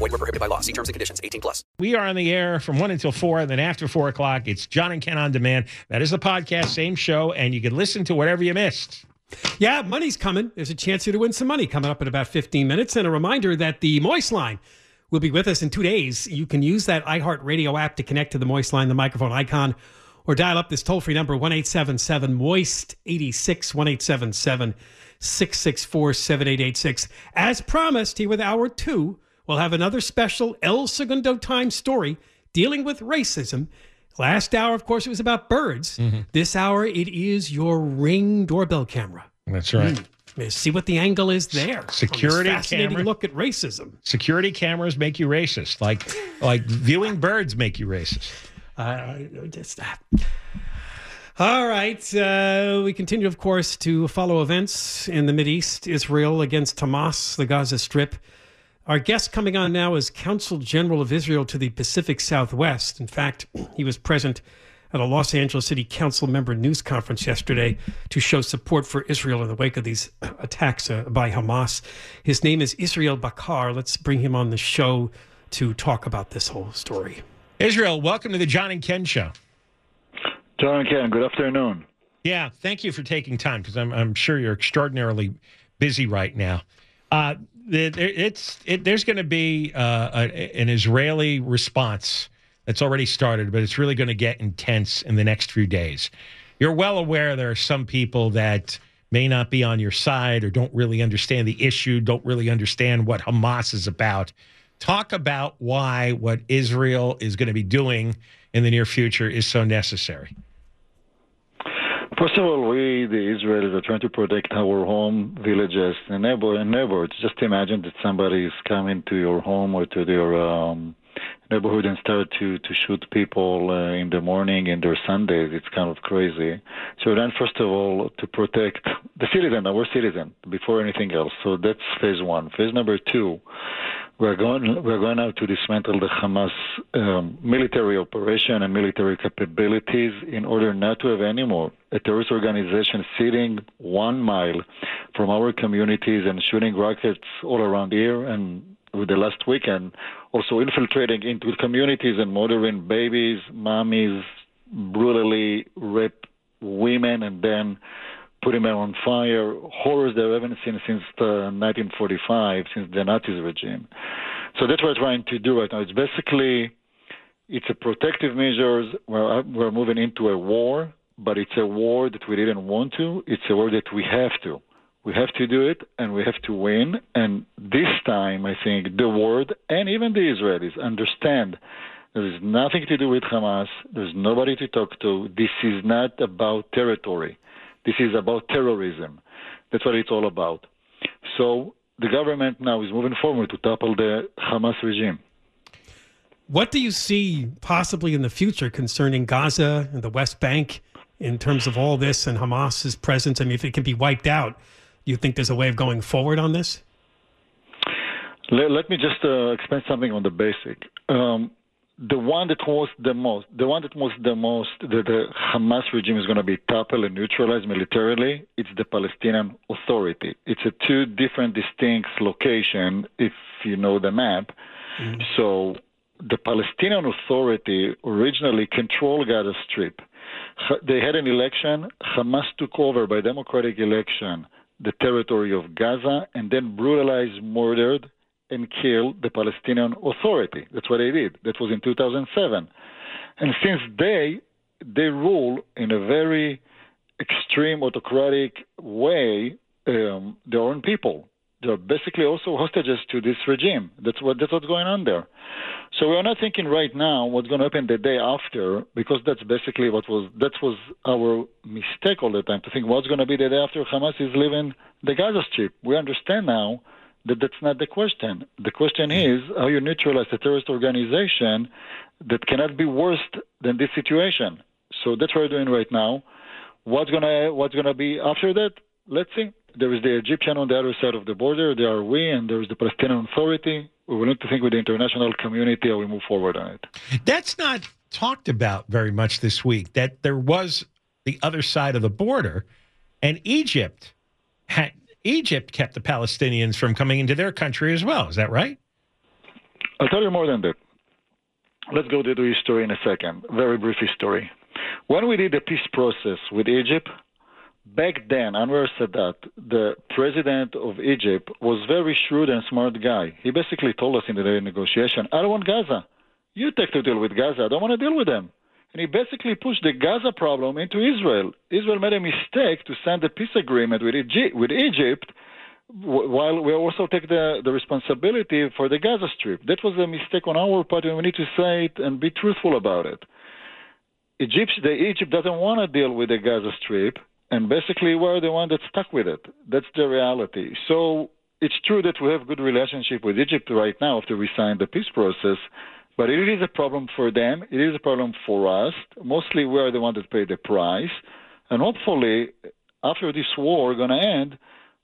Void were prohibited by law. See terms and conditions. 18 plus. We are on the air from 1 until 4, and then after 4 o'clock, it's John and Ken on Demand. That is the podcast, same show, and you can listen to whatever you missed. Yeah, money's coming. There's a chance here to win some money coming up in about 15 minutes. And a reminder that the Moist Line will be with us in two days. You can use that iHeartRadio app to connect to the Moist Line, the microphone icon, or dial up this toll free number 1 877 Moist 86 1 877 664 7886. As promised, here with hour two, we'll have another special El Segundo Time story dealing with racism. Last hour, of course, it was about birds. This hour, it is your ring doorbell camera. That's right. Let's see what the angle is there. Security fascinating camera. look at racism. Security cameras make you racist, like like viewing birds make you racist. Uh, just that. All right. Uh, we continue, of course, to follow events in the Mideast, Israel against Hamas, the Gaza Strip. Our guest coming on now is Consul General of Israel to the Pacific Southwest. In fact, he was present at a Los Angeles City Council member news conference yesterday to show support for Israel in the wake of these attacks uh, by Hamas. His name is Israel Bachar. Let's bring him on the show to talk about this whole story. Israel, welcome to the John and Ken show. John and Ken, good afternoon. Yeah, thank you for taking time because I'm I'm sure you're extraordinarily busy right now. Uh, it's it, there's going to be uh, a, an Israeli response that's already started, but it's really going to get intense in the next few days. You're well aware there are some people that may not be on your side or don't really understand the issue, don't really understand what Hamas is about. Talk about why what Israel is going to be doing in the near future is so necessary. First of all, we, the Israelis, are trying to protect our home, villages, and neighbor and neighborhoods. Just imagine that somebody is coming to your home or to your um, neighborhood and start to to shoot people uh, in the morning and their Sundays. It's kind of crazy. So then, first of all, to protect the citizen, our citizen, before anything else. So that's phase one. Phase number two. We're going. We're going now to dismantle the Hamas um, military operation and military capabilities in order not to have any more a terrorist organization sitting one mile from our communities and shooting rockets all around here. And with the last weekend, also infiltrating into communities and murdering babies, mommies, brutally rape women, and then putting them on fire, horrors that we haven't seen since uh, 1945, since the Nazi regime. So that's what we're trying to do right now. It's basically it's a protective measures. We're we're moving into a war, but it's a war that we didn't want to. It's a war that we have to. We have to do it, and we have to win. And this time, I think the world and even the Israelis understand there is nothing to do with Hamas. There's nobody to talk to. This is not about territory. This is about terrorism. That's what it's all about. So the government now is moving forward to topple the Hamas regime. What do you see possibly in the future concerning Gaza and the West Bank in terms of all this and Hamas's presence? I mean, if it can be wiped out, do you think there's a way of going forward on this? Let, let me just uh, explain something on the basic. Um, the one that was the most, the one that was the most, that the Hamas regime is going to be toppled and neutralized militarily. It's the Palestinian Authority. It's a two different, distinct location. If you know the map, mm-hmm. so the Palestinian Authority originally controlled Gaza Strip. They had an election. Hamas took over by democratic election the territory of Gaza and then brutalized, murdered, and killed the Palestinian Authority. That's what they did. That was in 2007. And since they they rule in a very extreme autocratic way um, their own people. They're basically also hostages to this regime. That's what that's what's going on there. So we are not thinking right now what's going to happen the day after, because that's basically what was that was our mistake all the time to think what's going to be the day after Hamas is leaving the Gaza Strip. We understand now That that's not the question. The question mm-hmm. is how you neutralize a terrorist organization that cannot be worse than this situation. So that's what we're doing right now. What's gonna what's gonna be after that? Let's see. There is the Egyptian on the other side of the border. There are we, and there is the Palestinian Authority. We will need to think with the international community how we move forward on it. That's not talked about very much this week. That there was the other side of the border, and Egypt had Egypt kept the Palestinians from coming into their country as well. Is that right? I'll tell you more than that. Let's go to the history in a second. Very brief history. When we did the peace process with Egypt, back then, Anwar Sadat, the president of Egypt, was very shrewd and smart guy. He basically told us in the negotiation, I don't want Gaza. You take to deal with Gaza. I don't want to deal with them. And he basically pushed the Gaza problem into Israel. Israel made a mistake to sign the peace agreement with Egypt, with Egypt while we also take the, the responsibility for the Gaza Strip. That was a mistake on our part, and we need to say it and be truthful about it. Egypt, the Egypt doesn't want to deal with the Gaza Strip, and basically we're the one that's stuck with it. That's the reality. So it's true that we have good relationship with Egypt right now after we signed the peace process, but it is a problem for them. It is a problem for us. Mostly we are the one that pay the price, and hopefully after this war going to end,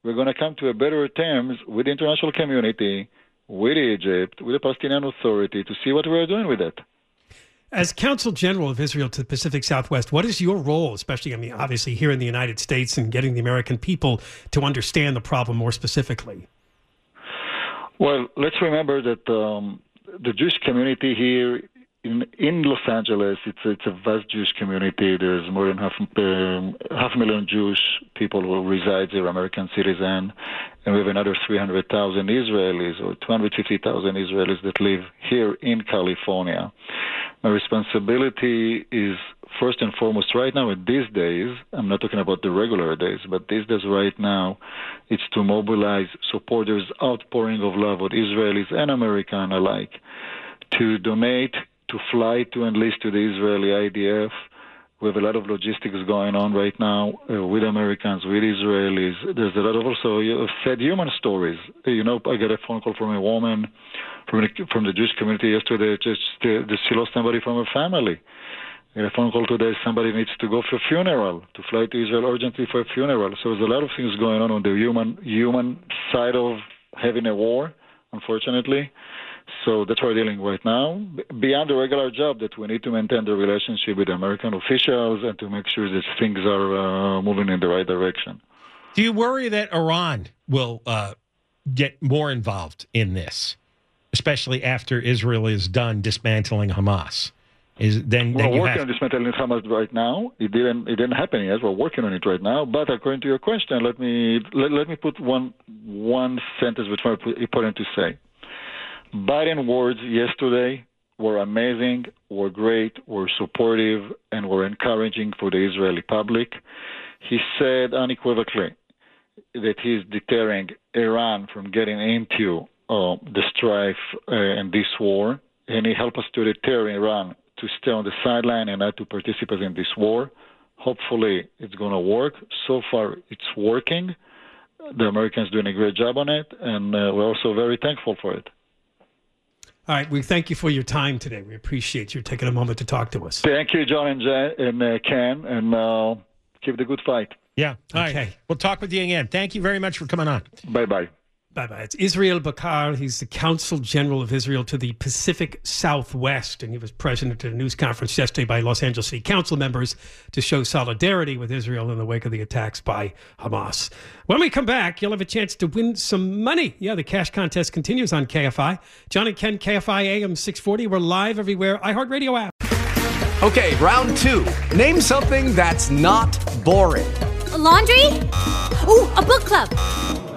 we're going to come to a better terms with the international community, with Egypt, with the Palestinian Authority to see what we're doing with it. As Consul General of Israel to the Pacific Southwest, what is your role, especially, I mean, obviously here in the United States and getting the American people to understand the problem more specifically? Well, let's remember that um, the Jewish community here in in Los Angeles, it's it's a vast Jewish community. There's more than half um, half a million Jewish people who reside here, American citizen, and we have another 300,000 Israelis or 250,000 Israelis that live here in California. My responsibility is first and foremost right now these days. I'm not talking about the regular days, but these days right now, it's to mobilize supporters, outpouring of love with Israelis and American alike to donate to fly to enlist to the Israeli IDF. We have a lot of logistics going on right now uh, with Americans, with Israelis. There's a lot of also sad human stories. You know, I got a phone call from a woman from the, from the Jewish community yesterday just uh, she lost somebody from her family. I got a phone call today. Somebody needs to go for a funeral, to fly to Israel urgently for a funeral. So there's a lot of things going on on the human human side of having a war, unfortunately. So that's what we're dealing with right now. Beyond the regular job that we need to maintain the relationship with American officials and to make sure that things are uh, moving in the right direction. Do you worry that Iran will uh, get more involved in this, especially after Israel is done dismantling Hamas? Is then, we're then working have... on dismantling Hamas right now. It didn't it didn't happen yet. We're working on it right now. But according to your question, let me let, let me put one one sentence which is important to say. Biden words yesterday were amazing, were great, were supportive, and were encouraging for the Israeli public. He said unequivocally that he's deterring Iran from getting into uh, the strife uh, and this war, and he helped us to deter Iran to stay on the sideline and not to participate in this war. Hopefully, it's going to work. So far, it's working. The Americans doing a great job on it, and uh, we're also very thankful for it. All right, we thank you for your time today. We appreciate you taking a moment to talk to us. Thank you, John and, Jen, and uh, Ken, and uh, keep the good fight. Yeah. All Okay. right. We'll talk with you again. Thank you very much for coming on. Bye bye. Bye bye. It's Israel Bachar. He's the Consul General of Israel to the Pacific Southwest, and he was present at a news conference yesterday by Los Angeles City Council members to show solidarity with Israel in the wake of the attacks by Hamas. When we come back, you'll have a chance to win some money. Yeah, the cash contest continues on KFI. John and Ken, KFI AM 640. We're live everywhere. iHeartRadio app. Okay, round two. Name something that's not boring. A laundry? Ooh, a book club.